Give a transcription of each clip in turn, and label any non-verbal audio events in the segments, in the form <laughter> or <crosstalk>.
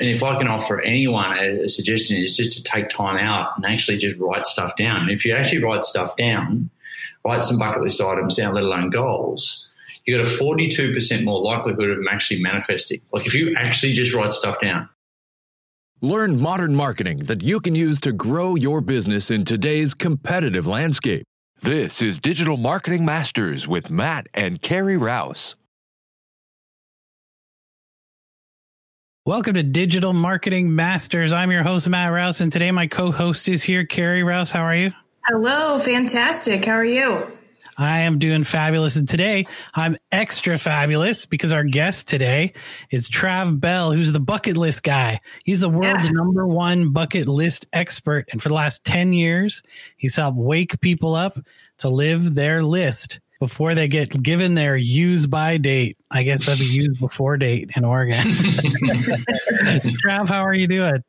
And if I can offer anyone a, a suggestion, is just to take time out and actually just write stuff down. And if you actually write stuff down, write some bucket list items down, let alone goals, you got a 42% more likelihood of them actually manifesting. Like if you actually just write stuff down. Learn modern marketing that you can use to grow your business in today's competitive landscape. This is Digital Marketing Masters with Matt and Carrie Rouse. Welcome to Digital Marketing Masters. I'm your host, Matt Rouse, and today my co host is here, Carrie Rouse. How are you? Hello, fantastic. How are you? I am doing fabulous. And today I'm extra fabulous because our guest today is Trav Bell, who's the bucket list guy. He's the world's yeah. number one bucket list expert. And for the last 10 years, he's helped wake people up to live their list before they get given their use by date. I guess that'd be used before date in Oregon. <laughs> Trav, how are you doing?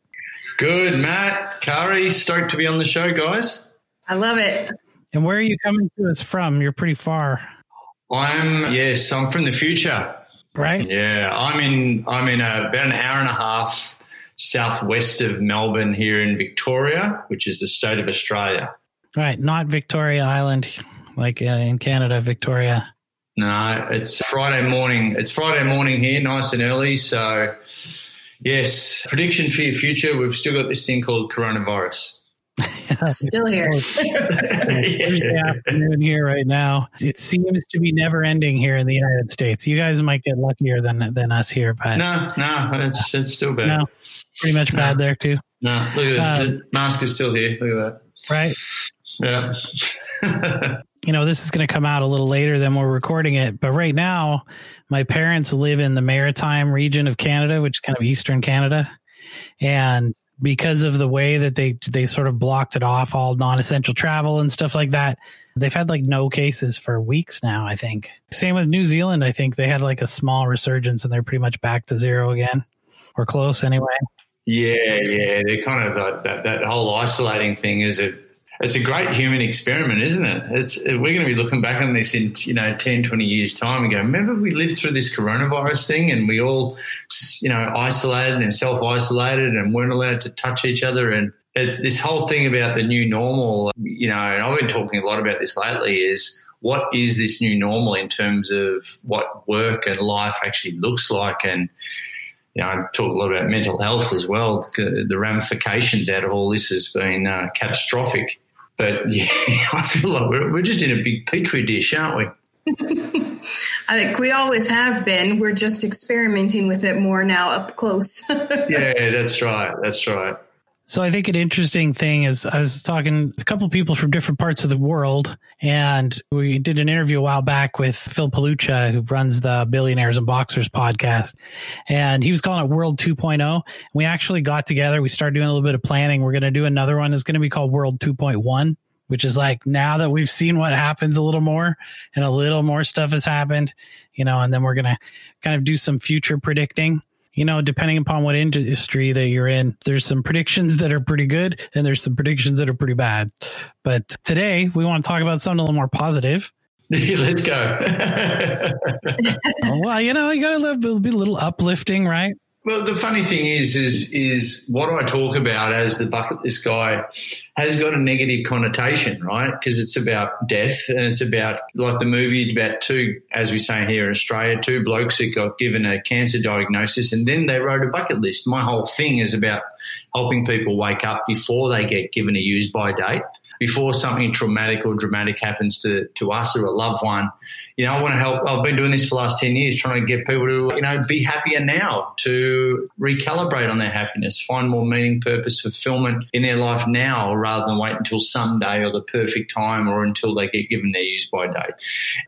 Good, Matt. Carrie, stoked to be on the show, guys. I love it. And where are you coming to us from? You're pretty far. I'm yes, I'm from the future. Right? Yeah, I'm in I'm in a, about an hour and a half southwest of Melbourne here in Victoria, which is the state of Australia. Right, not Victoria Island like uh, in Canada, Victoria? No, it's Friday morning. It's Friday morning here, nice and early. So, yes, prediction for your future. We've still got this thing called coronavirus. <laughs> Still here. Thursday afternoon here right now. It seems to be never ending here in the United States. You guys might get luckier than than us here, but no, no, it's it's still bad. No, pretty much no. bad there too. No, look at that. Um, the mask is still here. Look at that. Right. Yeah. <laughs> you know, this is going to come out a little later than we're recording it, but right now, my parents live in the maritime region of Canada, which is kind of eastern Canada. And because of the way that they they sort of blocked it off all non-essential travel and stuff like that, they've had like no cases for weeks now, I think. Same with New Zealand, I think they had like a small resurgence and they're pretty much back to zero again or close anyway. Yeah, yeah, they're kind of like that that whole isolating thing is it it's a great human experiment, isn't it? It's we're going to be looking back on this in you know 10, 20 years time and go, remember we lived through this coronavirus thing and we all you know isolated and self isolated and weren't allowed to touch each other and it's this whole thing about the new normal. You know, and I've been talking a lot about this lately. Is what is this new normal in terms of what work and life actually looks like and you know, I talk a lot about mental health as well. The ramifications out of all this has been uh, catastrophic. But yeah, <laughs> I feel like we're, we're just in a big petri dish, aren't we? <laughs> I think we always have been. We're just experimenting with it more now up close. <laughs> yeah, that's right. That's right. So I think an interesting thing is I was talking a couple of people from different parts of the world, and we did an interview a while back with Phil Palucha, who runs the Billionaires and Boxers podcast, and he was calling it World 2.0. We actually got together. We started doing a little bit of planning. We're going to do another one. It's going to be called World 2.1 which is like now that we've seen what happens a little more and a little more stuff has happened, you know, and then we're going to kind of do some future predicting you know, depending upon what industry that you're in, there's some predictions that are pretty good and there's some predictions that are pretty bad. But today we want to talk about something a little more positive. <laughs> Let's go. <laughs> well, you know, you got to be a little uplifting, right? Well, the funny thing is, is, is what I talk about as the bucket list guy has got a negative connotation, right? Because it's about death and it's about like the movie about two, as we say here in Australia, two blokes that got given a cancer diagnosis and then they wrote a bucket list. My whole thing is about helping people wake up before they get given a use by date before something traumatic or dramatic happens to, to us or a loved one. You know, I want to help. I've been doing this for the last 10 years, trying to get people to, you know, be happier now, to recalibrate on their happiness, find more meaning, purpose, fulfillment in their life now rather than wait until someday or the perfect time or until they get given their use by date.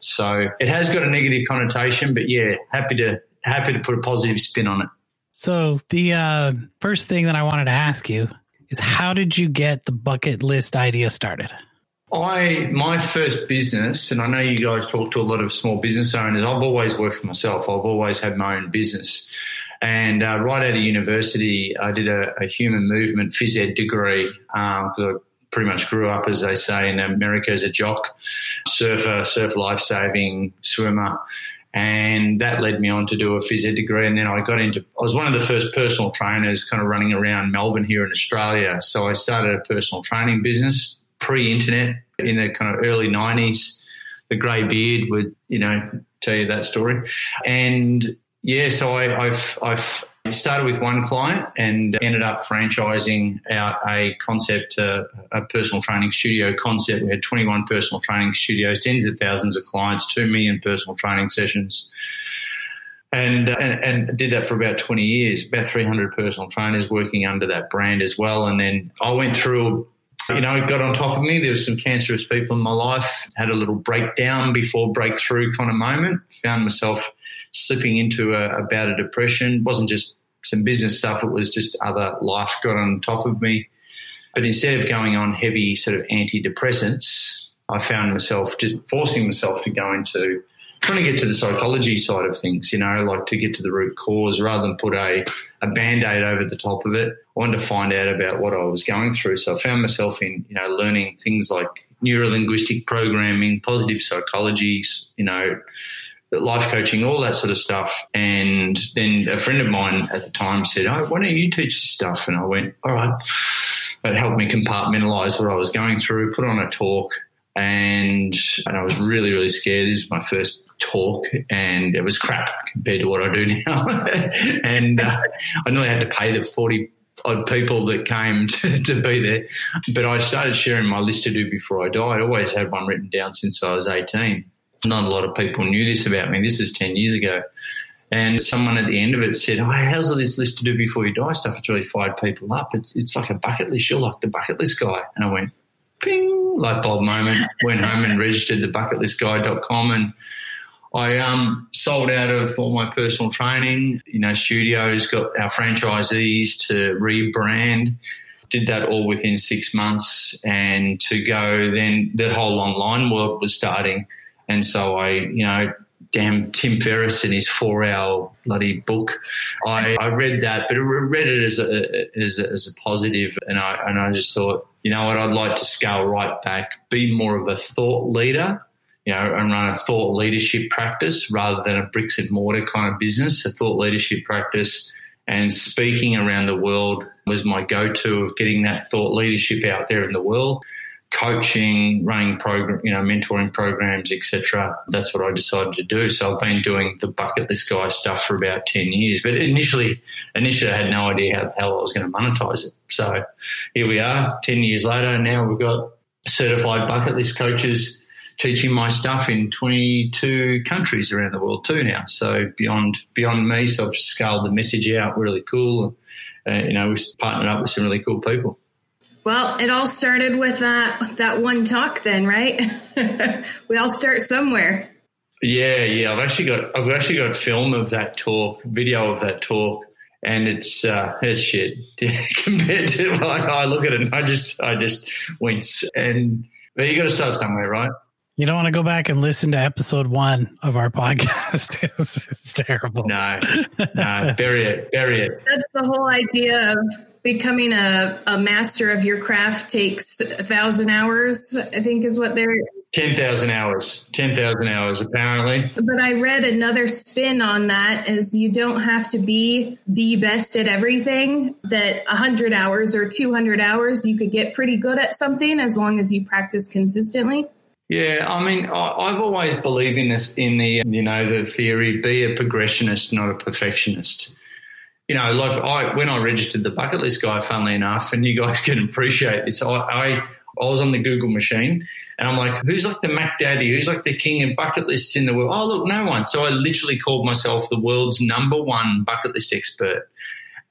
So it has got a negative connotation, but yeah, happy to, happy to put a positive spin on it. So the uh, first thing that I wanted to ask you is how did you get the bucket list idea started? I my first business, and I know you guys talk to a lot of small business owners. I've always worked for myself. I've always had my own business, and uh, right out of university, I did a, a human movement phys ed degree because um, I pretty much grew up, as they say in America, as a jock, surfer, surf life saving, swimmer, And that led me on to do a phys ed degree. And then I got into, I was one of the first personal trainers kind of running around Melbourne here in Australia. So I started a personal training business pre internet in the kind of early 90s. The grey beard would, you know, tell you that story. And yeah, so I, I've, I've started with one client and ended up franchising out a concept, uh, a personal training studio concept. We had 21 personal training studios, tens of thousands of clients, 2 million personal training sessions. And, and, and did that for about 20 years, about 300 personal trainers working under that brand as well. And then I went through you know, it got on top of me. There was some cancerous people in my life. Had a little breakdown before breakthrough kind of moment. Found myself slipping into a, a bout of depression. It wasn't just some business stuff, it was just other life got on top of me. But instead of going on heavy sort of antidepressants, I found myself just forcing myself to go into trying to get to the psychology side of things, you know, like to get to the root cause rather than put a, a band aid over the top of it. I wanted to find out about what I was going through. So I found myself in, you know, learning things like neuro linguistic programming, positive psychology, you know, life coaching, all that sort of stuff. And then a friend of mine at the time said, Oh, why don't you teach this stuff? And I went, All right. It helped me compartmentalize what I was going through, put on a talk. And, and I was really, really scared. This was my first talk and it was crap compared to what I do <laughs> now. and uh, I nearly had to pay the 40 odd people that came <laughs> to, to, be there. But I started sharing my list to do before I died. I always had one written down since I was 18 not a lot of people knew this about me. This is 10 years ago. And someone at the end of it said, Oh, how's this list to do before you die stuff? It's really fired people up. It's, it's like a bucket list. You're like the bucket list guy. And I went, ping, light bulb moment. Went home and registered the bucketlistguy.com and I um, sold out of all my personal training, you know, studios, got our franchisees to rebrand, did that all within six months. And to go, then the whole online world was starting and so I, you know, damn Tim Ferriss in his four hour bloody book. I, I read that, but I read it as a, as a, as a positive, and I and I just thought, you know what, I'd like to scale right back, be more of a thought leader, you know, and run a thought leadership practice rather than a bricks and mortar kind of business. A thought leadership practice and speaking around the world was my go to of getting that thought leadership out there in the world coaching, running program, you know, mentoring programs, etc. That's what I decided to do. So I've been doing the bucket list guy stuff for about ten years. But initially, initially I had no idea how the hell I was going to monetize it. So here we are, ten years later. Now we've got certified bucket list coaches teaching my stuff in 22 countries around the world too now. So beyond beyond me, so I've scaled the message out really cool. Uh, you know, we've partnered up with some really cool people. Well, it all started with that that one talk, then, right? <laughs> we all start somewhere. Yeah, yeah. I've actually got I've actually got film of that talk, video of that talk, and it's uh, it's shit <laughs> compared to like I look at it and I just I just wince. And but you got to start somewhere, right? You don't want to go back and listen to episode one of our <laughs> podcast. it's, it's terrible. No, no, bury it, bury it. That's the whole idea of becoming a, a master of your craft takes a thousand hours, I think is what they're 10,000 hours, 10,000 hours apparently. But I read another spin on that is you don't have to be the best at everything, that 100 hours or 200 hours, you could get pretty good at something as long as you practice consistently. Yeah, I mean, I've always believed in this, in the, you know, the theory, be a progressionist, not a perfectionist you know, like I when I registered the bucket list guy, funnily enough, and you guys <laughs> can appreciate this, I, I, I was on the Google machine and I'm like, who's like the Mac Daddy? Who's like the king of bucket lists in the world? Oh, look, no one. So I literally called myself the world's number one bucket list expert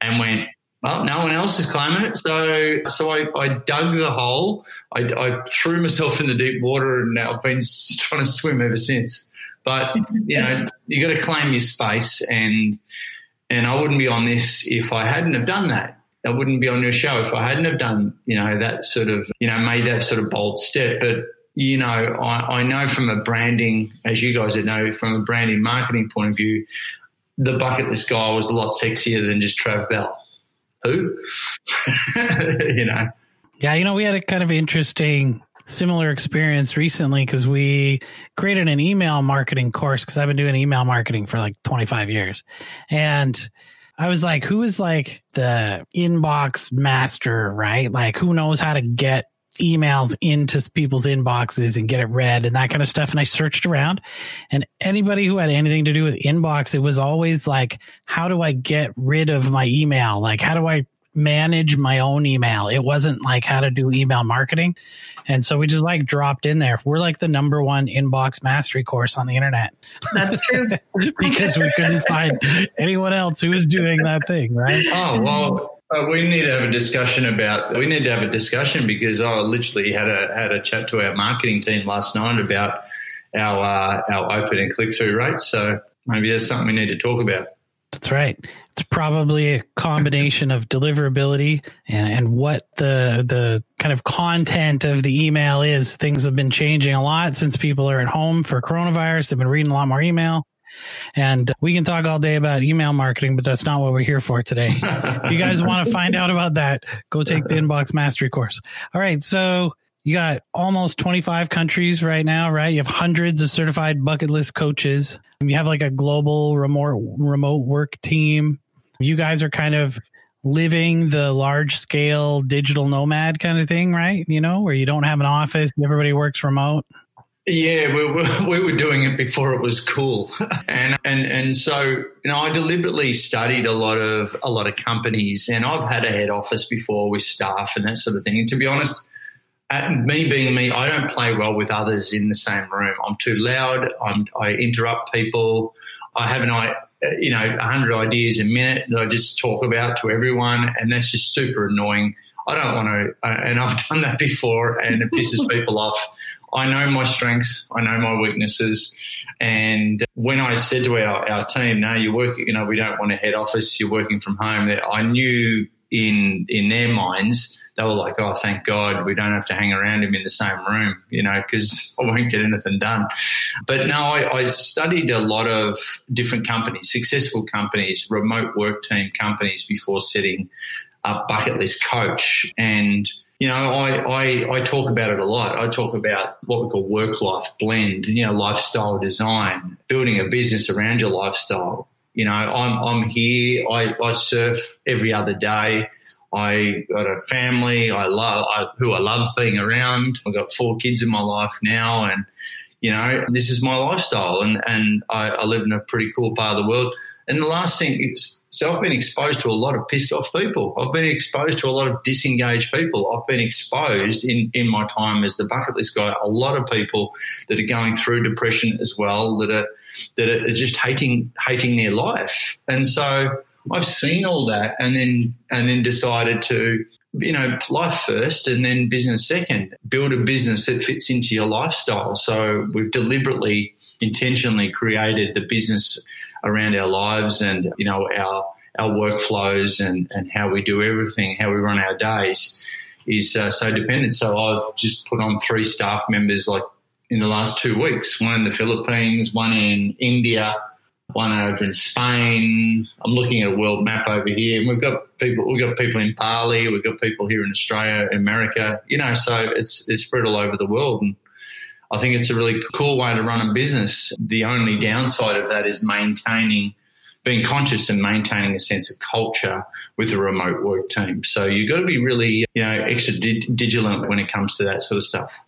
and went, well, no one else is claiming it. So, so I, I dug the hole. I, I, threw myself in the deep water and now I've been trying to swim ever since. But, you know, you got to claim your space and, and I wouldn't be on this if I hadn't have done that. I wouldn't be on your show if I hadn't have done, you know, that sort of, you know, made that sort of bold step. But, you know, I, I know from a branding, as you guys would know, from a branding marketing point of view, the bucket list guy was a lot sexier than just Trav Bell. Who? <laughs> you know. Yeah, you know, we had a kind of interesting similar experience recently because we created an email marketing course because I've been doing email marketing for like 25 years. And I was like, who is like the inbox master, right? Like, who knows how to get emails into people's inboxes and get it read and that kind of stuff. And I searched around and anybody who had anything to do with inbox, it was always like, how do I get rid of my email? Like, how do I manage my own email? It wasn't like how to do email marketing. And so we just like dropped in there. We're like the number one inbox mastery course on the internet. That's true. <laughs> because we couldn't find anyone else who was doing that thing, right? Oh, well, uh, we need to have a discussion about. We need to have a discussion because I literally had a had a chat to our marketing team last night about our uh, our open and click through rates. So maybe there's something we need to talk about. That's right. It's probably a combination of deliverability and, and what the the kind of content of the email is. Things have been changing a lot since people are at home for coronavirus. They've been reading a lot more email. And we can talk all day about email marketing, but that's not what we're here for today. if you guys want to find out about that, go take the inbox mastery course. All right. So you got almost 25 countries right now, right? You have hundreds of certified bucket list coaches. You have like a global remote remote work team. You guys are kind of living the large scale digital nomad kind of thing, right? You know, where you don't have an office, everybody works remote. Yeah, we were, <laughs> we were doing it before it was cool, <laughs> and and and so you know I deliberately studied a lot of a lot of companies, and I've had a head office before with staff and that sort of thing. And to be honest, me being me, I don't play well with others in the same room. I'm too loud. I'm, I interrupt people. I have an I, you know hundred ideas a minute that I just talk about to everyone, and that's just super annoying. I don't want to, uh, and <laughs> I've done that before, and it pisses <laughs> people off. I know my strengths, I know my weaknesses. And when I said to our, our team, no, you work, you know, we don't want a head office, you're working from home, that I knew in in their minds, they were like, oh, thank God we don't have to hang around him in the same room, you know, because <laughs> I won't get anything done. But no, I, I, studied a lot of different companies, successful companies, remote work team companies before setting up Bucket List Coach. And you know, I, I, I talk about it a lot. I talk about what we call work life blend, you know, lifestyle design, building a business around your lifestyle. You know, I'm, I'm here. I, I surf every other day. I got a family. I love I, who I love being around. I've got four kids in my life now, and you know this is my lifestyle, and and I, I live in a pretty cool part of the world. And the last thing is, so I've been exposed to a lot of pissed off people. I've been exposed to a lot of disengaged people. I've been exposed in, in my time as the bucket list guy, a lot of people that are going through depression as well, that are that are just hating hating their life. And so I've seen all that and then and then decided to you know, life first and then business second. Build a business that fits into your lifestyle. So we've deliberately intentionally created the business around our lives and you know our our workflows and and how we do everything, how we run our days is uh, so dependent. So I've just put on three staff members like in the last two weeks, one in the Philippines, one in India, one over in Spain. I'm looking at a world map over here, and we've got people. We've got people in Bali. We've got people here in Australia, America. You know, so it's it's spread all over the world, and I think it's a really cool way to run a business. The only downside of that is maintaining, being conscious and maintaining a sense of culture with a remote work team. So you've got to be really, you know, extra vigilant when it comes to that sort of stuff.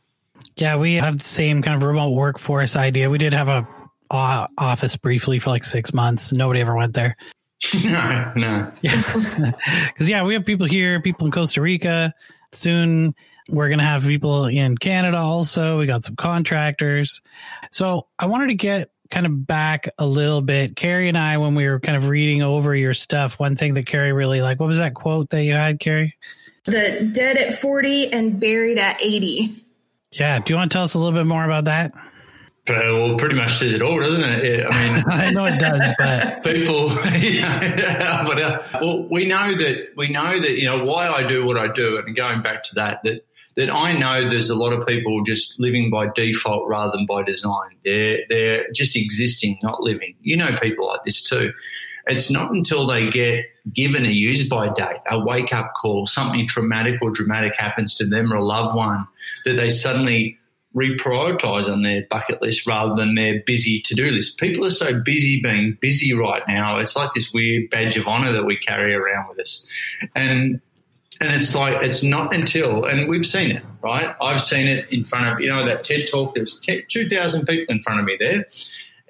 Yeah, we have the same kind of remote workforce idea. We did have a uh, office briefly for like six months. Nobody ever went there. <laughs> no, no. <laughs> Yeah. Because, yeah, we have people here, people in Costa Rica. Soon we're going to have people in Canada also. We got some contractors. So I wanted to get kind of back a little bit. Carrie and I, when we were kind of reading over your stuff, one thing that Carrie really liked, what was that quote that you had, Carrie? The dead at 40 and buried at 80. Yeah. Do you want to tell us a little bit more about that? well, pretty much says it all, doesn't it? I mean, <laughs> I know it does, but <laughs> people, <laughs> yeah, but uh, well, we know that we know that you know why I do what I do, and going back to that, that that I know there's a lot of people just living by default rather than by design. They're they're just existing, not living. You know people like this too. It's not until they get given a use by date, a wake up call, something traumatic or dramatic happens to them or a loved one, that they suddenly reprioritize on their bucket list rather than their busy to do list. People are so busy being busy right now. It's like this weird badge of honor that we carry around with us. And and it's like it's not until and we've seen it, right? I've seen it in front of you know that TED talk. There's two thousand people in front of me there,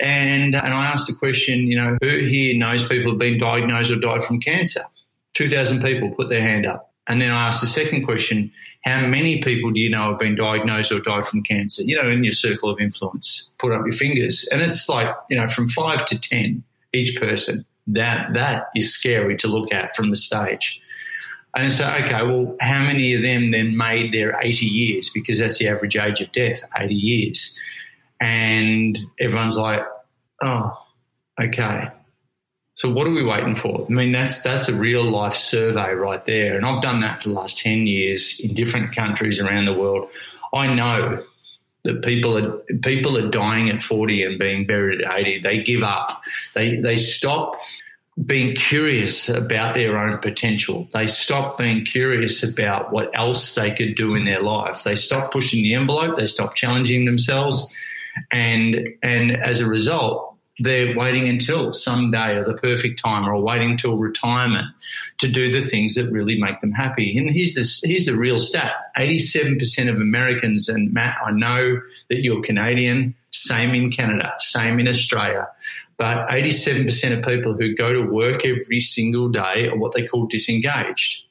and and I asked the question, you know, who here knows people have been diagnosed or died from cancer? Two thousand people put their hand up, and then I asked the second question, how many people do you know have been diagnosed or died from cancer? You know, in your circle of influence, put up your fingers, and it's like you know from five to ten each person. That that is scary to look at from the stage. And so, okay, well, how many of them then made their 80 years? Because that's the average age of death, 80 years. And everyone's like, oh, okay. So what are we waiting for? I mean, that's that's a real life survey right there. And I've done that for the last 10 years in different countries around the world. I know that people are people are dying at 40 and being buried at 80. They give up. They they stop being curious about their own potential. They stop being curious about what else they could do in their life. They stop pushing the envelope. They stop challenging themselves, and and as a result, they're waiting until someday or the perfect time, or waiting till retirement to do the things that really make them happy. And here's the here's the real stat: eighty-seven percent of Americans, and Matt, I know that you're Canadian. Same in Canada, same in Australia but 87% of people who go to work every single day are what they call disengaged.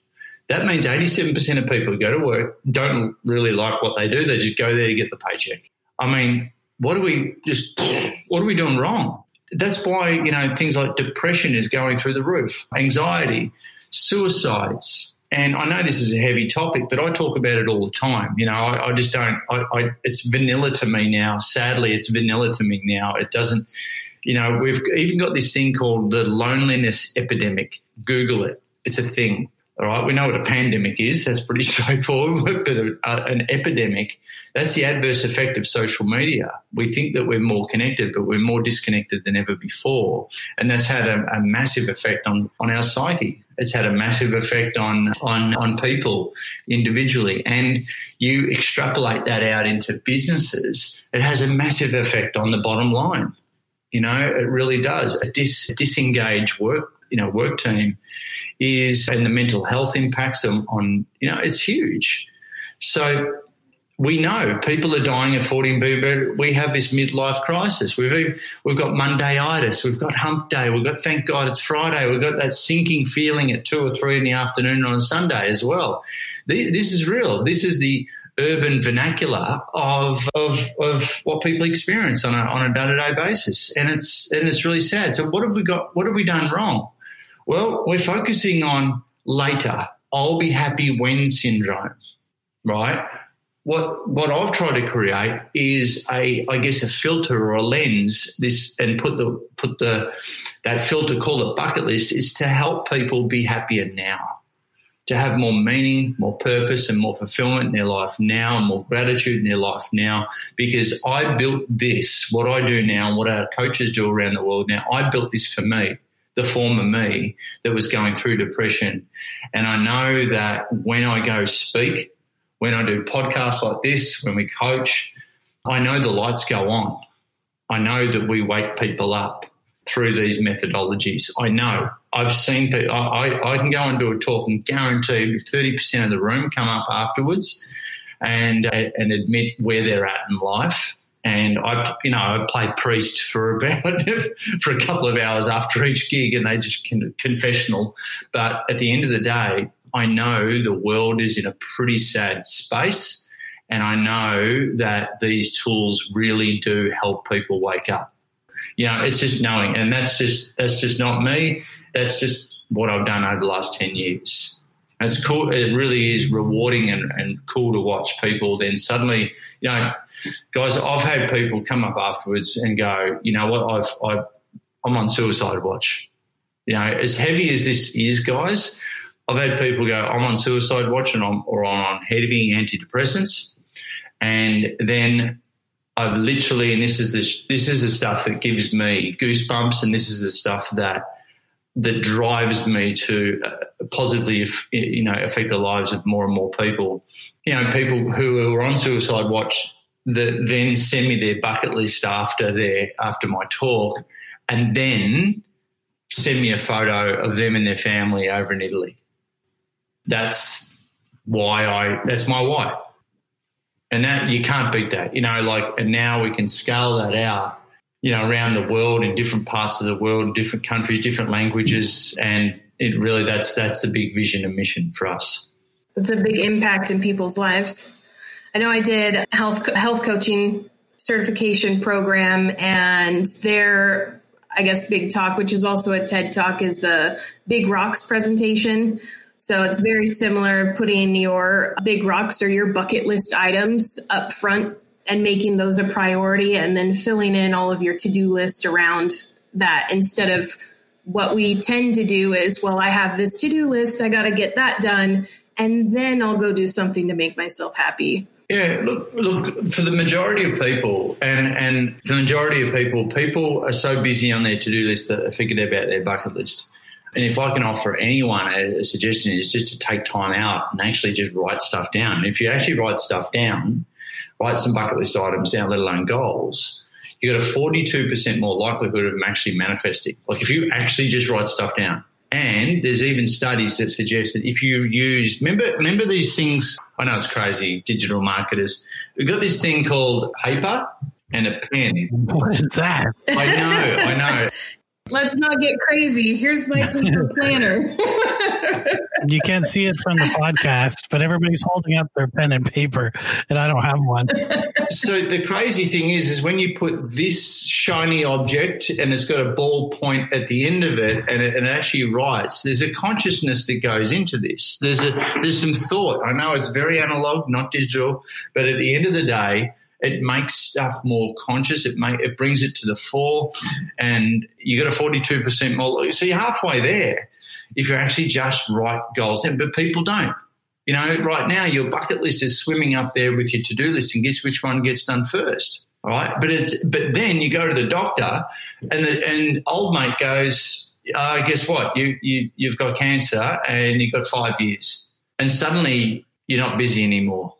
That means 87% of people who go to work don't really like what they do. They just go there to get the paycheck. I mean, what are we just, what are we doing wrong? That's why, you know, things like depression is going through the roof, anxiety, suicides. And I know this is a heavy topic, but I talk about it all the time. You know, I, I just don't, I, I, it's vanilla to me now. Sadly, it's vanilla to me now. It doesn't, you know, we've even got this thing called the loneliness epidemic. Google it. It's a thing. All right, we know what a pandemic is. That's pretty <laughs> straightforward. But a, a, an epidemic, that's the adverse effect of social media. We think that we're more connected, but we're more disconnected than ever before. And that's had a, a massive effect on, on our psyche. It's had a massive effect on, on, on people individually. And you extrapolate that out into businesses, it has a massive effect on the bottom line. You know, it really does. A dis, disengaged work, you know, work team is, and the mental health impacts on, on, you know, it's huge. So we know people are dying at 40 and we have this midlife crisis. We've we've got Mondayitis, we've got hump day, we've got thank God it's Friday, we've got that sinking feeling at two or three in the afternoon on a Sunday as well. This is real. This is the urban vernacular of, of, of what people experience on a, on a day-to-day basis. And it's, and it's really sad. So what have we got? What have we done wrong? Well, we're focusing on later. I'll be happy when syndrome, right? What, what I've tried to create is a, I guess, a filter or a lens. This and put the put the that filter, call it bucket list, is to help people be happier now to have more meaning, more purpose, and more fulfillment in their life now, and more gratitude in their life now. Because I built this, what I do now, and what our coaches do around the world now, I built this for me, the former me that was going through depression. And I know that when I go speak, when I do podcasts like this, when we coach, I know the lights go on. I know that we wake people up through these methodologies. I know. I've seen people, I, I can go and do a talk and guarantee 30% of the room come up afterwards and, and admit where they're at in life. And I, you know, I play priest for about <laughs> for a couple of hours after each gig, and they just confessional. But at the end of the day, I know the world is in a pretty sad space, and I know that these tools really do help people wake up you know, it's just knowing, and that's just that's just not me. That's just what I've done over the last ten years. And it's cool. It really is rewarding and, and cool to watch people. Then suddenly, you know, guys, I've had people come up afterwards and go, you know what, I've, I've I'm on suicide watch. You know, as heavy as this is, guys, I've had people go, I'm on suicide watch and I'm, or I'm on heavy antidepressants. And then I've literally, and this is the this is the stuff that gives me goosebumps, and this is the stuff that that drives me to uh, positively, you know, affect the lives of more and more people. You know, people who are on suicide watch that then send me their bucket list after their after my talk, and then send me a photo of them and their family over in Italy. That's why I. That's my why, and that you can't beat that. You know, like and now we can scale that out you know, around the world in different parts of the world, in different countries, different languages, and it really that's that's the big vision and mission for us. It's a big impact in people's lives. I know I did health health coaching certification program, and their I guess big talk, which is also a TED talk, is the Big Rocks presentation. So it's very similar, putting your big rocks or your bucket list items up front and making those a priority and then filling in all of your to-do list around that instead of what we tend to do is well i have this to-do list i got to get that done and then i'll go do something to make myself happy. Yeah look look for the majority of people and and the majority of people people are so busy on their to-do list that they forget about their bucket list and if I can offer anyone a, a suggestion is just to take time out and actually just write stuff down. And if you actually write stuff down, write some bucket list items down, let alone goals, you got a 42% more likelihood of them actually manifesting. Like if you actually just write stuff down. And there's even studies that suggest that if you use, remember, remember these things. I know it's crazy, digital marketers. We've got this thing called paper and a pen. <laughs> What is that? I know, I know. <laughs> Let's not get crazy. Here's my <laughs> paper planner. <laughs> you can't see it from the podcast, but everybody's holding up their pen and paper, and I don't have one. So the crazy thing is, is when you put this shiny object and it's got a ball point at the end of it, and it, and it actually writes. There's a consciousness that goes into this. There's a there's some thought. I know it's very analog, not digital, but at the end of the day it makes stuff more conscious. It make, it brings it to the fore, and you got a forty two percent more. So you're halfway there if you actually just write goals down. But people don't. You know, right now your bucket list is swimming up there with your to do list, and guess which one gets done first. All right, but it's but then you go to the doctor, and the and old mate goes, uh, guess what? You you you've got cancer, and you've got five years, and suddenly you're not busy anymore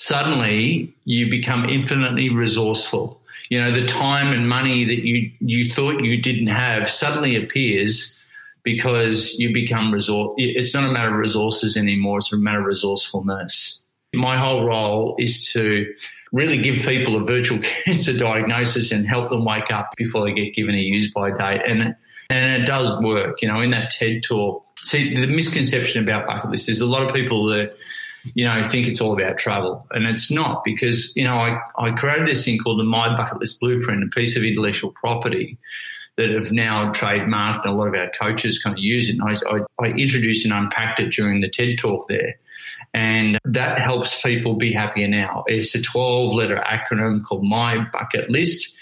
suddenly you become infinitely resourceful. You know, the time and money that you, you thought you didn't have suddenly appears because you become resource. It's not a matter of resources anymore. It's a matter of resourcefulness. My whole role is to really give people a virtual <laughs> cancer diagnosis and help them wake up before they get given a use by date. And, and it does work, you know, in that TED talk. See, the misconception about bucket list is a lot of people that you know, think it's all about travel. And it's not because, you know, I, I created this thing called the My Bucket List Blueprint, a piece of intellectual property that have now trademarked and a lot of our coaches kind of use it. And I, I, I introduced and unpacked it during the TED talk there. And that helps people be happier now. It's a 12 letter acronym called My Bucket List.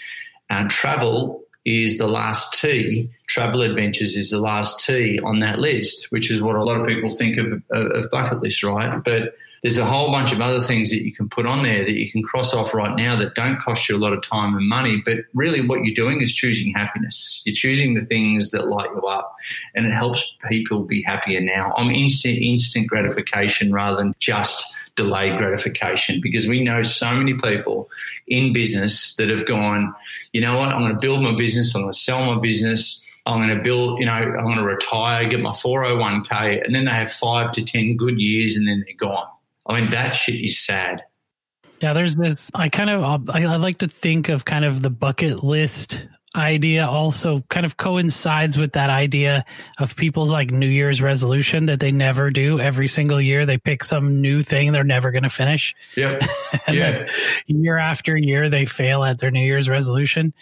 And travel is the last T. Travel adventures is the last T on that list, which is what a lot of people think of, of bucket list, right? But there's a whole bunch of other things that you can put on there that you can cross off right now that don't cost you a lot of time and money. But really, what you're doing is choosing happiness. You're choosing the things that light you up, and it helps people be happier now. I'm instant, instant gratification rather than just delayed gratification because we know so many people in business that have gone, you know what, I'm going to build my business, I'm going to sell my business. I'm going to build, you know, I'm going to retire, get my 401k, and then they have five to 10 good years and then they're gone. I mean, that shit is sad. Yeah, there's this. I kind of I, I, like to think of kind of the bucket list idea also kind of coincides with that idea of people's like New Year's resolution that they never do every single year. They pick some new thing they're never going to finish. Yep. <laughs> yeah. year after year, they fail at their New Year's resolution.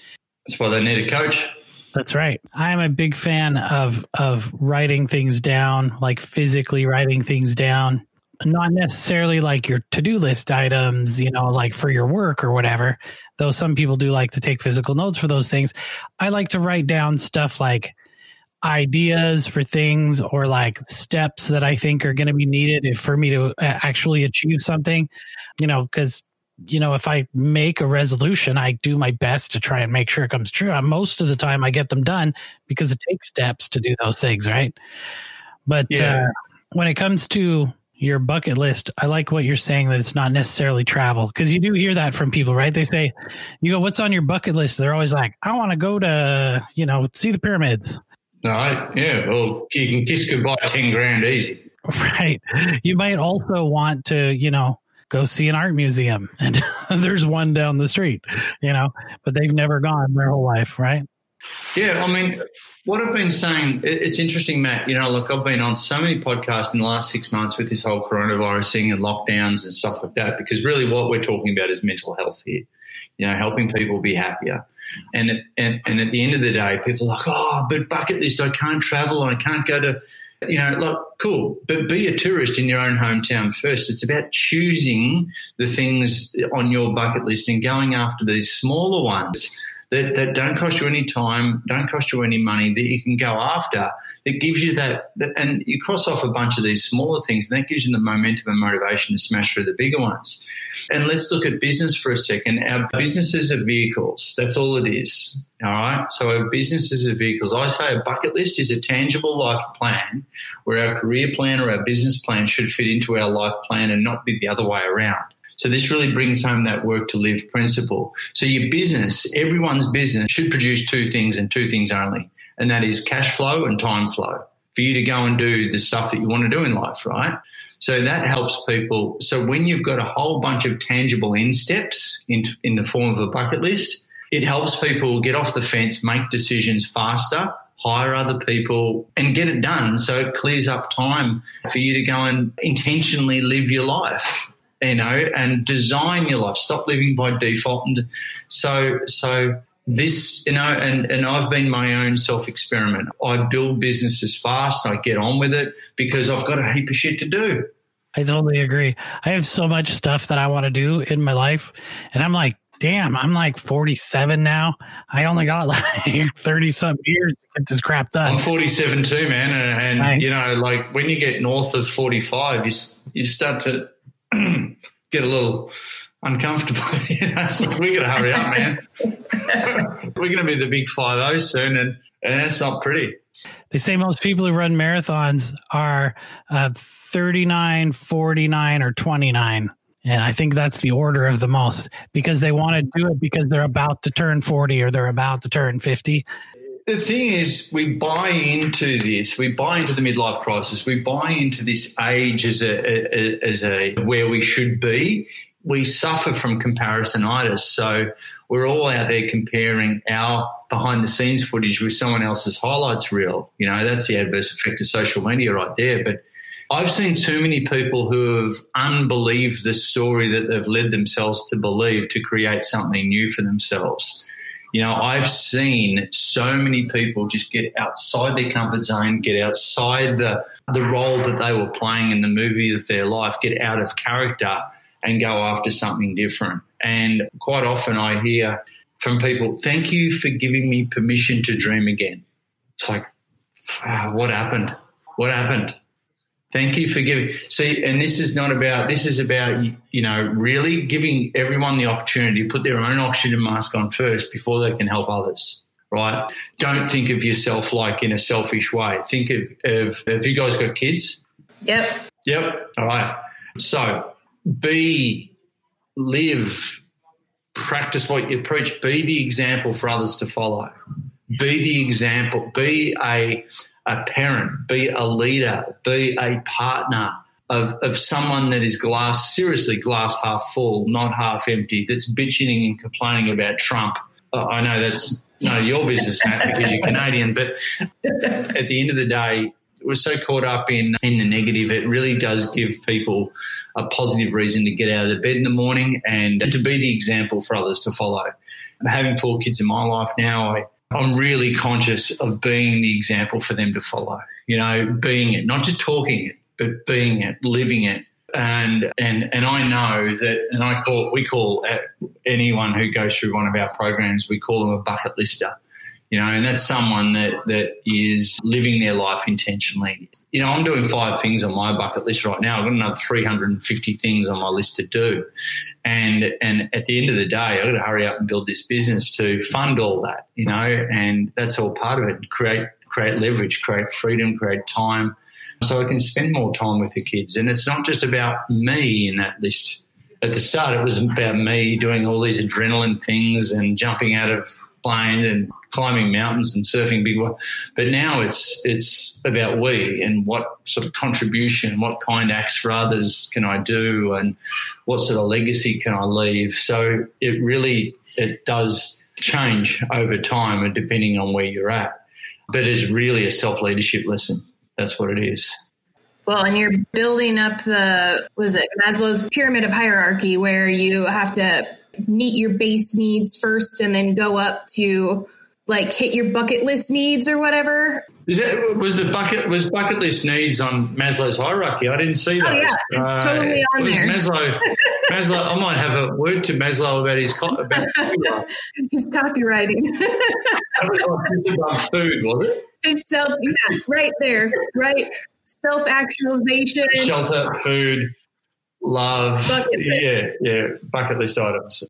That's why they need a coach. That's right. I am a big fan of of writing things down, like physically writing things down not necessarily like your to-do list items, you know, like for your work or whatever, though some people do like to take physical notes for those things. I like to write down stuff like ideas for things or like steps that I think are going to be needed if, for me to uh, actually achieve something, you know, cuz you know, if I make a resolution, I do my best to try and make sure it comes true. Uh, most of the time, I get them done because it takes steps to do those things, right? But Yeah. uh, when it comes to your bucket list, I like what you're saying that it's not necessarily travel because you do hear that from people, right? They say, "You go, what's on your bucket list?" They're always like, "I want to go to, you know, see the pyramids." Right? Yeah. Well, you can kiss goodbye ten grand easy. <laughs> Right. You might also want to, you know, go see an art museum and <laughs> there's one down the street, you know, but they've never gone their whole life, right? Yeah, I mean, what I've been saying, it's interesting, Matt. You know, look, I've been on so many podcasts in the last six months with this whole coronavirus thing and lockdowns and stuff like that, because really what we're talking about is mental health here, you know, helping people be happier. And, and, and at the end of the day, people are like, oh, but bucket list, I can't travel and I can't go to, you know, like, cool, but be a tourist in your own hometown first. It's about choosing the things on your bucket list and going after these smaller ones that, that don't cost you any time, don't cost you any money, that you can go after, that gives you that, that- and you cross off a bunch of these smaller things, and that gives you the momentum and motivation to smash through the bigger ones. And let's look at business for a second. Our businesses are vehicles. That's all it is. All right. So our businesses are vehicles. I say a bucket list is a tangible life plan where our career plan or our business plan should fit into our life plan and not be the other way around. So this really brings home that work to live principle. So your business, everyone's business should produce two things and two things only. And that is cash flow and time flow for you to go and do the stuff that you want to do in life, right? So that helps people. So when you've got a whole bunch of tangible end steps in, in the form of a bucket list, it helps people get off the fence, make decisions faster, hire other people and get it done. So it clears up time for you to go and intentionally live your life, you know, and design your life. Stop living by default. And so, so this, you know, and, and I've been my own self experiment. I build businesses fast. I get on with it because I've got a heap of shit to do. I totally agree. I have so much stuff that I want to do in my life. And I'm like, damn, I'm like 47 now. I only got <laughs> like 30 something years to get this crap done. I'm 47 too, man, and, and Nice. you know, like when you get north of 45, you you start to <clears throat> get a little uncomfortable. <laughs> You know, it's like, we got to hurry up, man. <laughs> We're going to be the big five zero soon, and and that's not pretty. They say most people who run marathons are uh, 39, 49, or 29. And I think that's the order of the most because they want to do it because they're about to turn 40 or they're about to turn 50. The thing is, we buy into this. We buy into the midlife crisis. We buy into this age as a, as a where we should be. We suffer from comparisonitis, so we're all out there comparing our behind the scenes footage with someone else's highlights reel. You know, that's the adverse effect of social media right there. But I've seen too many people who have unbelieved the story that they've led themselves to believe to create something new for themselves. You know, I've seen so many people just get outside their comfort zone, get outside the the role that they were playing in the movie of their life, get out of character and go after something different. And quite often I hear from people, thank you for giving me permission to dream again. It's like, what happened? What happened? Thank you for giving. See, and this is not about, this is about, you know, really giving everyone the opportunity to put their own oxygen mask on first before they can help others, right? Don't think of yourself like in a selfish way. Think of, of have you guys got kids? Yep. Yep. All right. So be, live, practice what you preach, be the example for others to follow. Be the example, be a, a parent, be a leader, be a partner of, of someone that is glass, seriously glass half full, not half empty, that's bitching and complaining about Trump. Uh, I know that's none of your business, Matt, because you're Canadian, but at the end of the day, we're so caught up in in the negative. It really does give people a positive reason to get out of the bed in the morning and to be the example for others to follow. Having four kids in my life now, I, I'm really conscious of being the example for them to follow. You know, being it, not just talking it, but being it, living it. And and and I know that, and I call we call anyone who goes through one of our programs, we call them a bucket lister you know, and that's someone that, that is living their life intentionally. You know, I'm doing five things on my bucket list right now. I've got another 350 things on my list to do. And, and at the end of the day, I've got to hurry up and build this business to fund all that, you know, and that's all part of it. Create, create leverage, create freedom, create time so I can spend more time with the kids. And it's not just about me in that list. At the start, it was about me doing all these adrenaline things and jumping out of and climbing mountains and surfing big. But now it's it's about we and what sort of contribution, what kind acts for others can I do, and what sort of legacy can I leave. So it really it does change over time and depending on where you're at. But it's really a self leadership lesson. That's what it is. Well, and you're building up the was it Maslow's pyramid of hierarchy where you have to meet your base needs first and then go up to like hit your bucket list needs or whatever. Is that was the bucket was bucket list needs on Maslow's hierarchy? I didn't see that. Oh yeah, it's uh, totally on there. Maslow, Maslow. I might have a word to Maslow about his about <laughs> his copywriting. <laughs> that was about food, was it? It's self, yeah, right there, right. Self actualization, shelter, food, love. Yeah, yeah, bucket list items.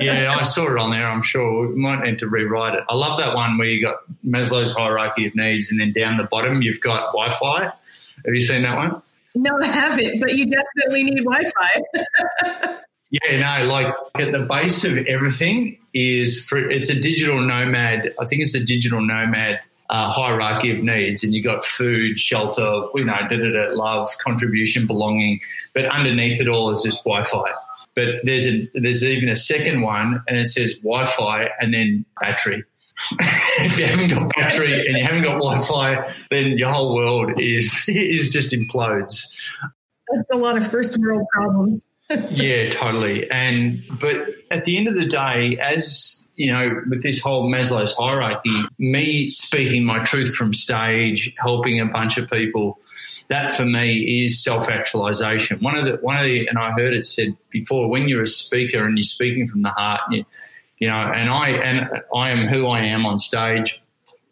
yeah, I saw it on there. I'm sure we might need to rewrite it. I love that one where you got Maslow's hierarchy of needs, and then down the bottom you've got Wi-Fi. Have you seen that one? No, I haven't, but you definitely need Wi-Fi. <laughs> yeah, no, like at the base of everything is for it's a digital nomad. I think it's a digital nomad uh, hierarchy of needs, and you got food, shelter, you know, da, da, da, love, contribution, belonging. But underneath it all is just Wi-Fi. But there's a, there's even a second one, and it says Wi-Fi and then battery. <laughs> if you haven't got battery and you haven't got Wi-Fi, then your whole world is <laughs> is just implodes. That's a lot of first world problems. <laughs> yeah, totally. And but at the end of the day, as you know, with this whole Maslow's hierarchy, me speaking my truth from stage, helping a bunch of people, that for me is self-actualization. One of the one of the, and I heard it said before, when you're a speaker and you're speaking from the heart, you, you know, and I and I am who I am on stage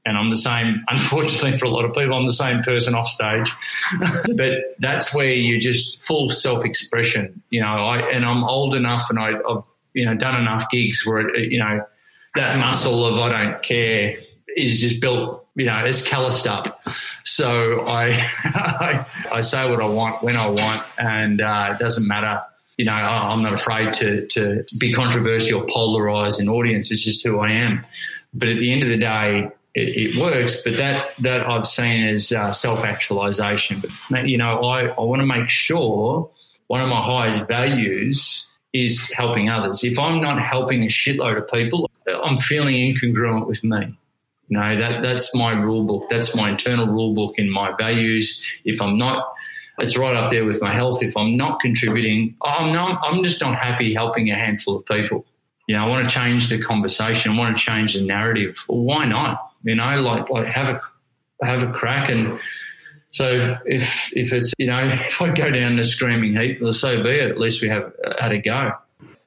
and I'm the same. <laughs> Unfortunately, for a lot of people, I'm the same person off stage. <laughs> but that's where you just full self expression. You know, I and I'm old enough, and I, have you know done enough gigs where it, you know that muscle of I don't care is just built, you know, it's calloused up. So I, <laughs> I, I, say what I want when I want, and uh, it doesn't matter. You know, I'm not afraid to to be controversial, polarize an audience. It's just who I am. But at the end of the day, it, it works. But that that I've seen as uh, self actualization. But you know, I I want to make sure one of my highest values is helping others. If I'm not helping a shitload of people, I'm feeling incongruent with me. You know, that that's my rule book. That's my internal rule book in my values. If I'm not, it's right up there with my health. If I'm not contributing, I'm not, I'm just not happy helping a handful of people. You know, I want to change the conversation. I want to change the narrative. Well, why not? You know, like like have a have a crack and so if if it's you know <laughs> if I go down the screaming heap, well, so be it. At least we have uh, had a go.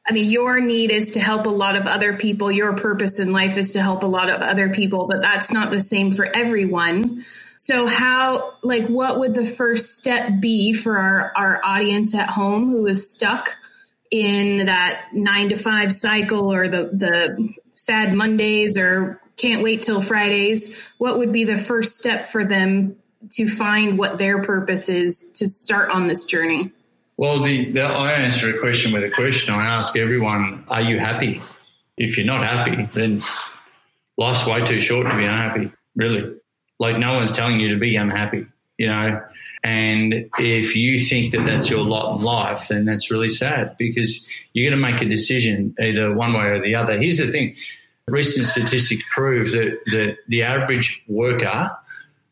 I mean, your need is to help a lot of other people. Your purpose in life is to help a lot of other people, but that's not the same for everyone. So how like what would the first step be for our, our audience at home who is stuck in that nine to five cycle or the the sad Mondays or can't wait till Fridays? What would be the first step for them to find what their purpose is to start on this journey? Well, the, the, I answer a question with a question. I ask everyone, "Are you happy?" If you're not happy, then life's way too short to be unhappy. Really, like no one's telling you to be unhappy, you know. And if you think that that's your lot in life, then that's really sad because you're going to make a decision either one way or the other. Here's the thing: recent statistics prove that that the average worker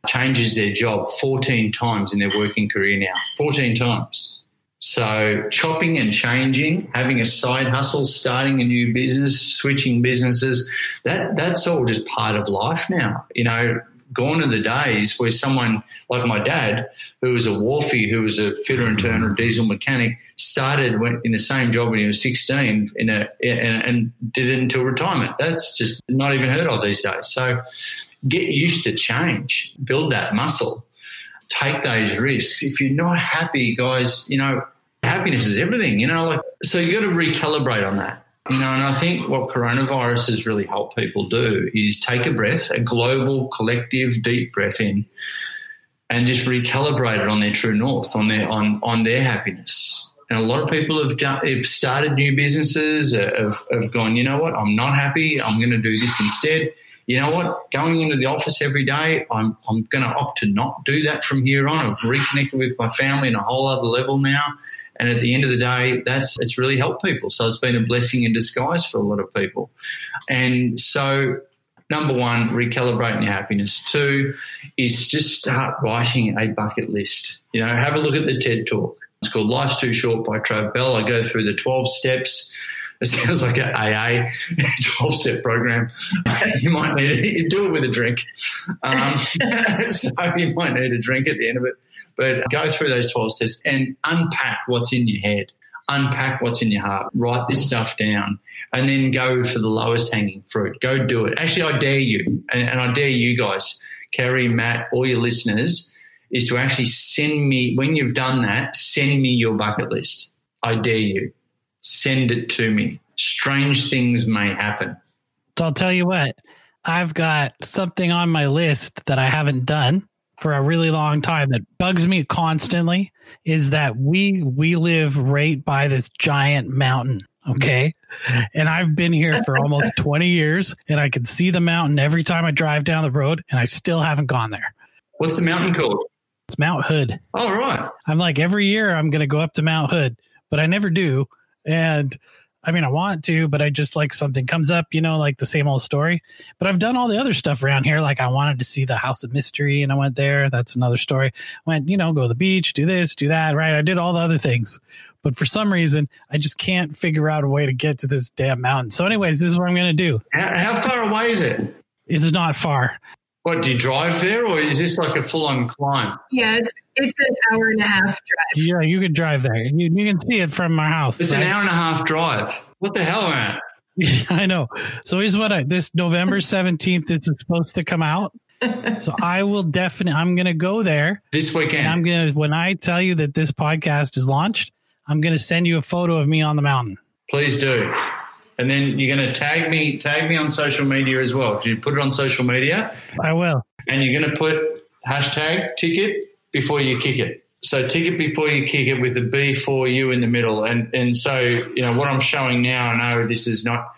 changes their job 14 times in their working career now. 14 times. So chopping and changing, having a side hustle, starting a new business, switching businesses, that that's all just part of life now. You know, gone are the days where someone like my dad, who was a wharfie, who was a fitter and turner, diesel mechanic, started in the same job when he was 16 in a, and, and did it until retirement. That's just not even heard of these days. So get used to change, build that muscle, take those risks. If you're not happy, guys, you know, happiness is everything, you know, like, so you got to recalibrate on that. You know, and I think what coronavirus has really helped people do is take a breath, a global, collective, deep breath in, and just recalibrate it on their true north, on their on on their happiness. And a lot of people have done, have started new businesses, have, have gone, you know what, I'm not happy. I'm going to do this instead. You know what, going into the office every day, I'm, I'm going to opt to not do that from here on. I've reconnected with my family on a whole other level now. And at the end of the day, that's it's really helped people. So it's been a blessing in disguise for a lot of people. And so number one, recalibrating your happiness. Two is just start writing a bucket list. You know, have a look at the TED talk. It's called Life's Too Short by Trav Bell. I go through the 12 steps. <laughs> It sounds like an AA 12 step program. <laughs> you might need. You do it with a drink. Um, <laughs> so you might need a drink at the end of it. But go through those 12 steps and unpack what's in your head, unpack what's in your heart, write this stuff down, and then go for the lowest hanging fruit. Go do it. Actually, I dare you, and, and I dare you guys, Carrie, Matt, all your listeners, is to actually send me, when you've done that, send me your bucket list. I dare you. Send it to me. Strange things may happen. So I'll tell you what, I've got something on my list that I haven't done for a really long time that bugs me constantly is that we we live right by this giant mountain okay? And i've been here for almost <laughs> 20 years and i can see the mountain every time i drive down the road and i still haven't gone there. What's the mountain called? It's mount hood. All right. I'm like every year i'm going to go up to mount hood but i never do and I mean, I want to, but I just like something comes up, you know, like the same old story. But I've done all the other stuff around here. Like I wanted to see the House of Mystery and I went there. That's another story. Went, you know, go to the beach, do this, do that, right? I did all the other things. But for some reason, I just can't figure out a way to get to this damn mountain. So, anyways, this is what I'm going to do. How, how far away is it? It's not far. What do you drive there, or is this like a full-on climb? Yeah, it's it's an hour and a half drive. Yeah, you could drive there. You, you can see it from my house. It's right? an hour and a half drive. What the hell, man? <laughs> I know. So here's what I this November <laughs> seventeenth. This is supposed to come out. so I will definitely. I'm going to go there this weekend. And I'm going to when I tell you that this podcast is launched, I'm going to send you a photo of me on the mountain. Please do and then you're going to tag me tag me on social media as well. Can you put it on social media? I will. And you're going to put hashtag ticket before you kick it. So ticket before you kick it with the B for you in the middle. And and so you know what I'm showing now. I know this is not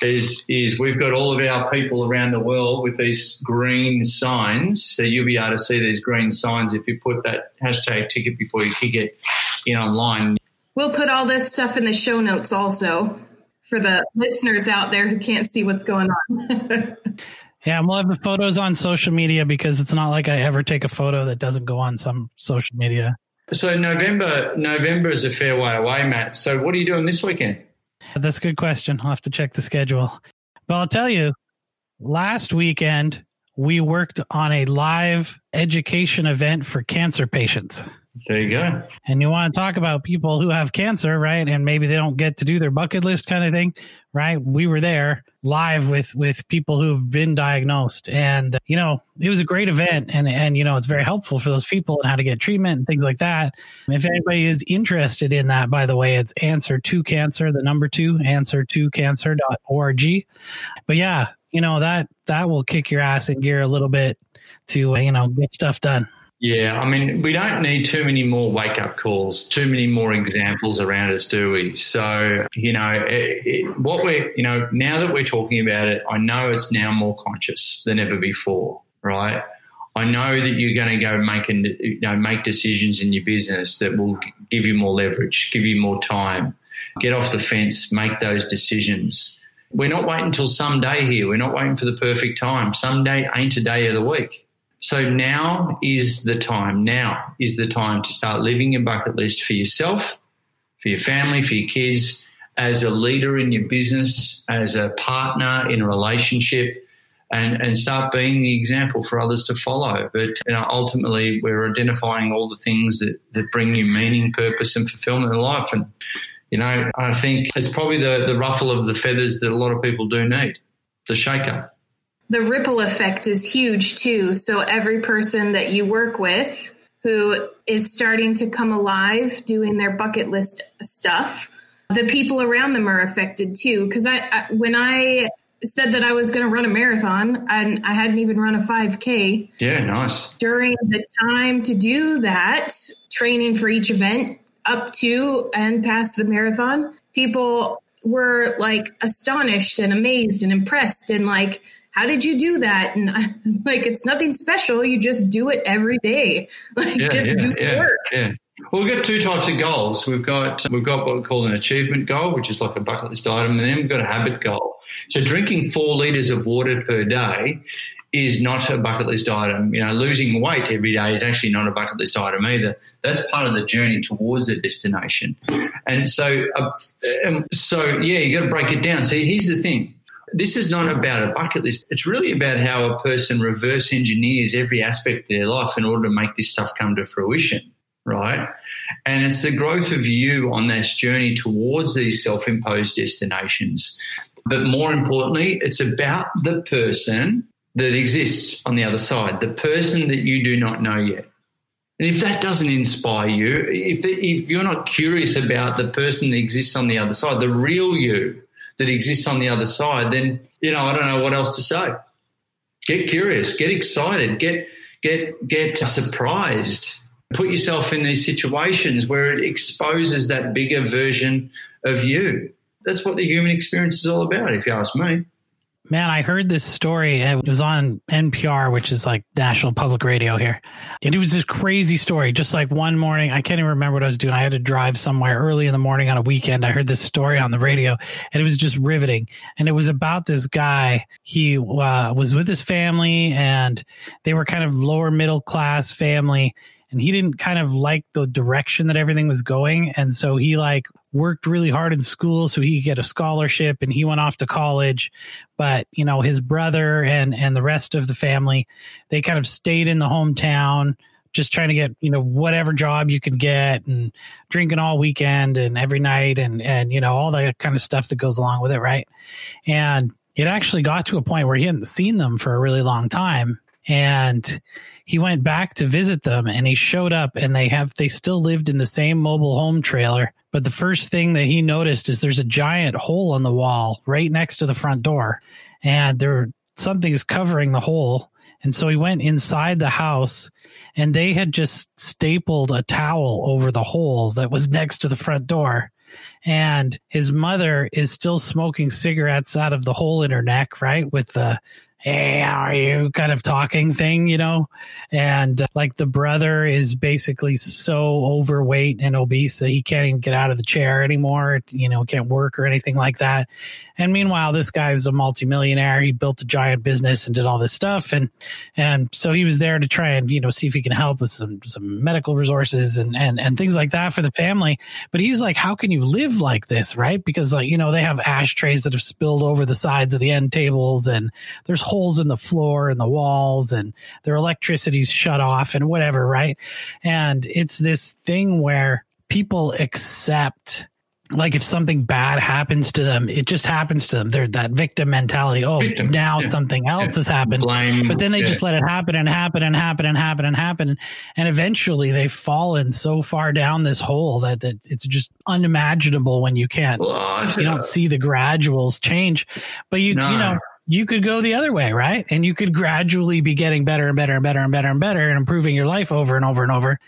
is is we've got all of our people around the world with these green signs. So you'll be able to see these green signs if you put that hashtag ticket before you kick it in online. We'll put all this stuff in the show notes also for the listeners out there who can't see what's going on. <laughs> yeah, we'll have the photos on social media because it's not like I ever take a photo that doesn't go on some social media. So November, November is a fair way away, Matt. So what are you doing this weekend? That's a good question. I'll have to check the schedule. But I'll tell you, last weekend we worked on a live education event for cancer patients. There you go. And you want to talk about people who have cancer, right? And maybe they don't get to do their bucket list kind of thing, right? We were there live with with people who've been diagnosed, and you know, it was a great event, and and you know, it's very helpful for those people and how to get treatment and things like that. If anybody is interested in that, by the way, it's answer to cancer, the number two, answer to cancer.org. But yeah, you know that that will kick your ass in gear a little bit to you know get stuff done. Yeah, I mean, we don't need too many more wake up calls, too many more examples around us, do we? So, you know, it, it, what we're, you know, now that we're talking about it, I know it's now more conscious than ever before, right? I know that you're going to go make, and you know, make decisions in your business that will give you more leverage, give you more time. Get off the fence, make those decisions. We're not waiting until someday here. We're not waiting for the perfect time. Someday ain't a day of the week so now is the time. Now is the time to start living your bucket list for yourself, for your family, for your kids, as a leader in your business, as a partner in a relationship, and, and start being the example for others to follow. But you know, ultimately, we're identifying all the things that, that bring you meaning, purpose, and fulfillment in life. And, you know, I think it's probably the, the ruffle of the feathers that a lot of people do need, the shaker. The ripple effect is huge too. So every person that you work with who is starting to come alive doing their bucket list stuff, the people around them are affected too. Because I, I, when I said that I was going to run a marathon and I hadn't even run a 5K. Yeah, nice. During the time to do that, training for each event up to and past the marathon, people were like astonished and amazed and impressed and like, how did you do that? And I'm <laughs> like, it's nothing special. You just do it every day. <laughs> Like, Yeah, just yeah, do the yeah, work. yeah. Well, we've got two types of goals. We've got we've got what we call an achievement goal, which is like a bucket list item, and then we've got a habit goal. So drinking four liters of water per day is not a bucket list item. You know, losing weight every day is actually not a bucket list item either. That's part of the journey towards the destination. And so, uh, um, so yeah, you got to break it down. See, here's the thing. This is not about a bucket list. It's really about how a person reverse engineers every aspect of their life in order to make this stuff come to fruition right? And it's the growth of you on this journey towards these self imposed destinations. But more importantly, it's about the person that exists on the other side, the person that you do not know yet. And if that doesn't inspire you, if, if you're not curious about the person that exists on the other side, the real you that exists on the other side, then, you know, I don't know what else to say. Get curious, get excited, get, get, get surprised put yourself in these situations where it exposes that bigger version of you. That's what the human experience is all about, if you ask me. Man, I heard this story. It was on NPR, which is like national public radio here. And it was this crazy story. Just like one morning, I can't even remember what I was doing. I had to drive somewhere early in the morning on a weekend. I heard this story on the radio and it was just riveting. And it was about this guy. He uh, was with his family and they were kind of lower middle class family and he didn't kind of like the direction that everything was going. And so he like worked really hard in school so he could get a scholarship and he went off to college. But you know his brother and and the rest of the family they kind of stayed in the hometown just trying to get you know whatever job you could get and drinking all weekend and every night and and you know all that kind of stuff that goes along with it right? And it actually got to a point where he hadn't seen them for a really long time. And he went back to visit them and he showed up and they have they still lived in the same mobile home trailer. But the first thing that he noticed is there's a giant hole in the wall right next to the front door. And there something is covering the hole. And so he went inside the house and they had just stapled a towel over the hole that was next to the front door. And his mother is still smoking cigarettes out of the hole in her neck right? With the hey, how are you kind of talking thing, you know? And uh, like the brother is basically so overweight and obese that he can't even get out of the chair anymore, you know, can't work or anything like that. And meanwhile, this guy's a multimillionaire. He built a giant business and did all this stuff. And, and so he was there to try and, you know, see if he can help with some, some medical resources and, and, and things like that for the family. But he's like, how can you live like this? Right. Because like, you know, they have ashtrays that have spilled over the sides of the end tables and there's holes in the floor and the walls and their electricity's shut off and whatever. Right. And it's this thing where people accept like if something bad happens to them, it just happens to them. They're that victim mentality. Oh, Victim, now yeah, something else yeah. has happened. Blame, But then they yeah. just let it happen and happen and happen and happen and happen. And eventually they've fallen so far down this hole that, that it's just unimaginable when you can't, you don't uh, see the graduals change. But you, No. you know, you could go the other way, right? And you could gradually be getting better and better and better and better and better and improving your life over and over and over.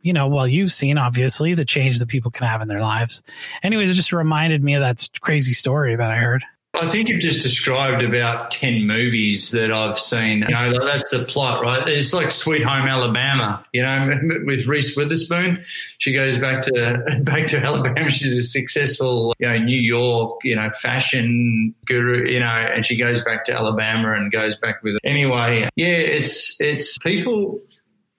You know, well, you've seen obviously the change that people can have in their lives. Anyways, it just reminded me of that crazy story that I heard. I think you've just described about 10 movies that I've seen. You know, that's the plot, right? It's like Sweet Home Alabama, you know, <laughs> with Reese Witherspoon. She goes back to, <laughs> back to Alabama. She's a successful, you know, New York, you know, fashion guru, you know, and she goes back to Alabama and goes back with it. Anyway, yeah, it's, it's people,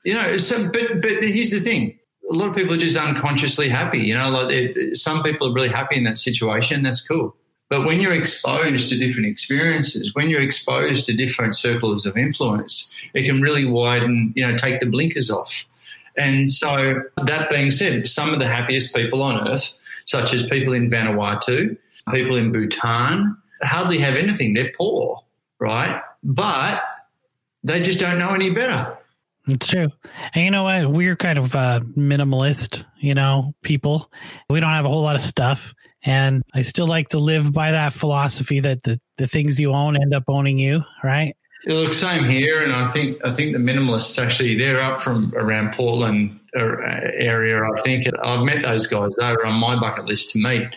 you know, so, but, but here's the thing. A lot of people are just unconsciously happy, you know, like it, some people are really happy in that situation. That's cool. But when you're exposed to different experiences, when you're exposed to different circles of influence, it can really widen, you know, take the blinkers off. And so, that being said, some of the happiest people on earth, such as people in Vanuatu, people in Bhutan, hardly have anything. They're poor, right? But they just don't know any better. It's true. And you know what? We're kind of uh, minimalist, you know, people. We don't have a whole lot of stuff. And I still like to live by that philosophy that the, the things you own end up owning you, right? Yeah, look, same here, and I think I think the minimalists actually they're up from around Portland uh, area. I think I've met those guys. They were on my bucket list to meet,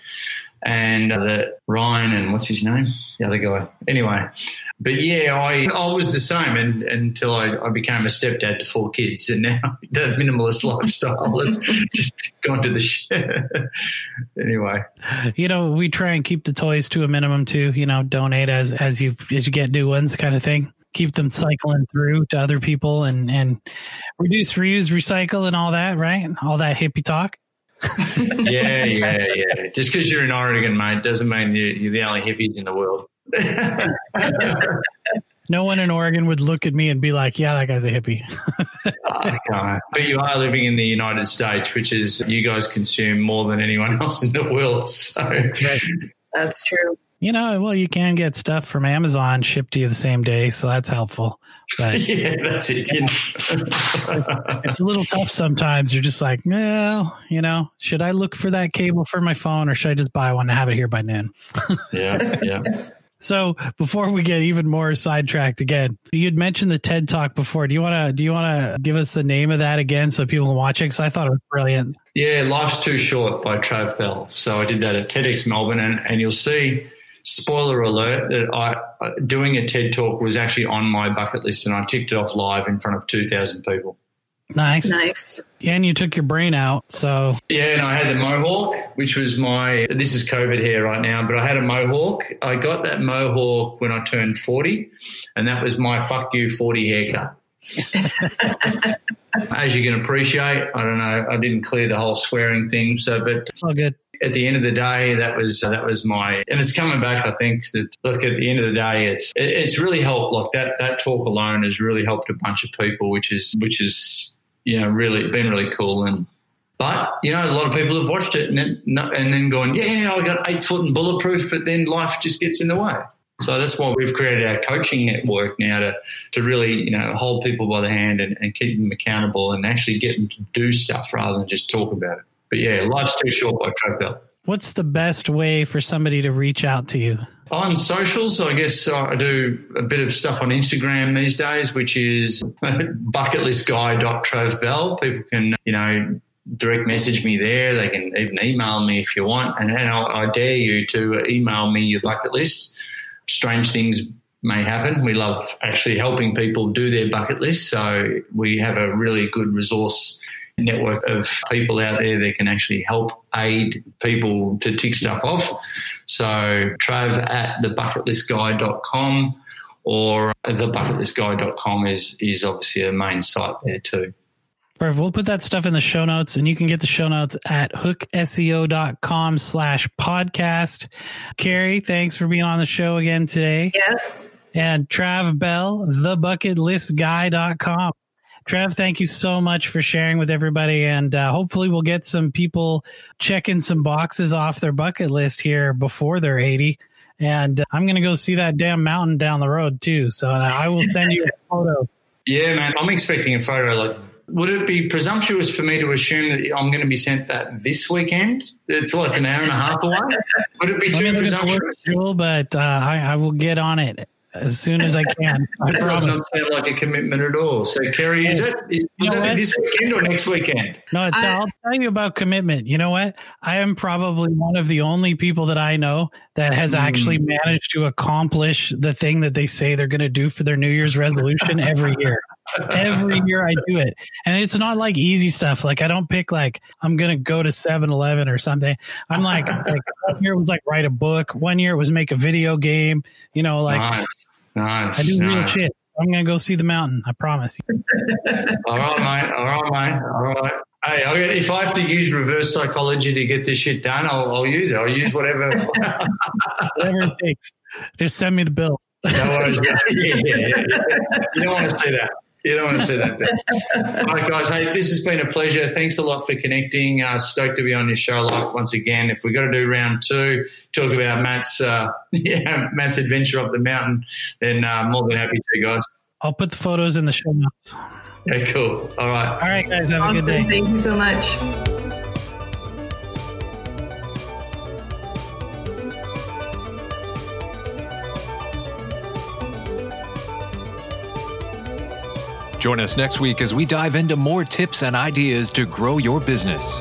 and uh, the Ryan and what's his name, the other guy. Anyway, but yeah, I I was the same and, until I, I became a stepdad to four kids, and now <laughs> the minimalist lifestyle has <laughs> just gone to the shit. <laughs> anyway, you know, we try and keep the toys to a minimum too. You know, donate as as you as you get new ones, kind of thing. Keep them cycling through to other people and and reduce, reuse, recycle, and all that. Right, all that hippie talk. yeah, yeah, yeah. Just because you're in Oregon, mate, doesn't mean you're, you're the only hippies in the world. <laughs> no one in Oregon would look at me and be like, "Yeah, that guy's a hippie." oh, <laughs> but you are living in the United States, which is you guys consume more than anyone <laughs> else in the world. So that's true. You know, well, you can get stuff from Amazon shipped to you the same day, so that's helpful. But yeah, that's it. You know. it's a little tough sometimes. You're just like, well, you know, should I look for that cable for my phone, or should I just buy one and have it here by noon? yeah, yeah. So before we get even more sidetracked again, you'd mentioned the TED Talk before. Do you want to do you want to give us the name of that again so people can watch it? Because I thought it was brilliant. Yeah, Life's Too Short by Trav Bell. So I did that at TEDx Melbourne, and, and you'll see. Spoiler alert that I doing a TED Talk was actually on my bucket list, and I ticked it off live in front of two thousand people. Nice. Nice. Yeah, and you took your brain out. So Yeah, and I had the mohawk, which was my this is COVID hair right now, but I had a mohawk. I got that mohawk when I turned 40, and that was my fuck you 40 haircut. <laughs> As you can appreciate, I don't know, I didn't clear the whole swearing thing, so but it's all good. At the end of the day, that was uh, that was my, and it's coming back. I think that look at the end of the day, it's it, it's really helped. Like that that talk alone has really helped a bunch of people, which is which is you know, really been really cool. And but you know, a lot of people have watched it and then and then gone, yeah, I got eight foot and bulletproof, but then life just gets in the way. So that's why we've created our coaching network now to to really you know hold people by the hand and, and keep them accountable and actually get them to do stuff rather than just talk about it. But yeah, life's too short by Trav Bell. What's the best way for somebody to reach out to you? On socials, I guess uh, I do a bit of stuff on Instagram these days, which is <laughs> bucketlistguy.travbell. People can, you know, direct message me there. They can even email me if you want. And, and I dare you to email me your bucket list. Strange things may happen. We love actually helping people do their bucket list. So we have a really good resource network of people out there that can actually help aid people to tick stuff off. So trav at thebucketlistguy.com or thebucketlistguy.com is, is obviously a main site there too. Perfect. We'll put that stuff in the show notes and you can get the show notes at hookseo.com slash podcast. Carrie, thanks for being on the show again today. Yeah. And Trav Bell, thebucketlistguy.com. Trev, thank you so much for sharing with everybody. And uh, hopefully, we'll get some people checking some boxes off their bucket list here before they're 80. And uh, I'm going to go see that damn mountain down the road, too. So I will send you a <laughs> photo. Yeah, man. I'm expecting a photo. Like, would it be presumptuous for me to assume that I'm going to be sent that this weekend? It's like an hour and a half away. Would it be too presumptuous? But uh, I, I will get on it as soon as I can. <laughs> I that does not sound like a commitment at all. So, Carrie, is it is, you know this weekend or next weekend? No, I, I'll tell you about commitment. You know what? I am probably one of the only people that I know that has mm. actually managed to accomplish the thing that they say they're going to do for their New Year's resolution every year. every <laughs> year I do it. And it's not like easy stuff. Like I don't pick like I'm gonna go to 7-Eleven or something. I'm like, like one year was like write a book. One year it was make a video game. You know, like nice. Nice. I do nice. real shit. I'm gonna go see the mountain. I promise. <laughs> all right, mate. All right, mate. All right. Hey, if I have to use reverse psychology to get this shit done, I'll, I'll use it. I'll use whatever. <laughs> Whatever it takes. Just send me the bill. no worries. <laughs> Yeah, yeah, yeah, yeah. You don't want to see that. You don't want to see that. All right, guys. Hey, this has been a pleasure. Thanks a lot for connecting. Uh, stoked to be on your show like, once again. If we got to do round two, talk about Matt's uh, <laughs> yeah, Matt's adventure up the mountain, then uh, more than happy to, guys. I'll put the photos in the show notes. Yeah, cool. All right. All right, guys. Have a good day. Thank you so much. Join us next week as we dive into more tips and ideas to grow your business.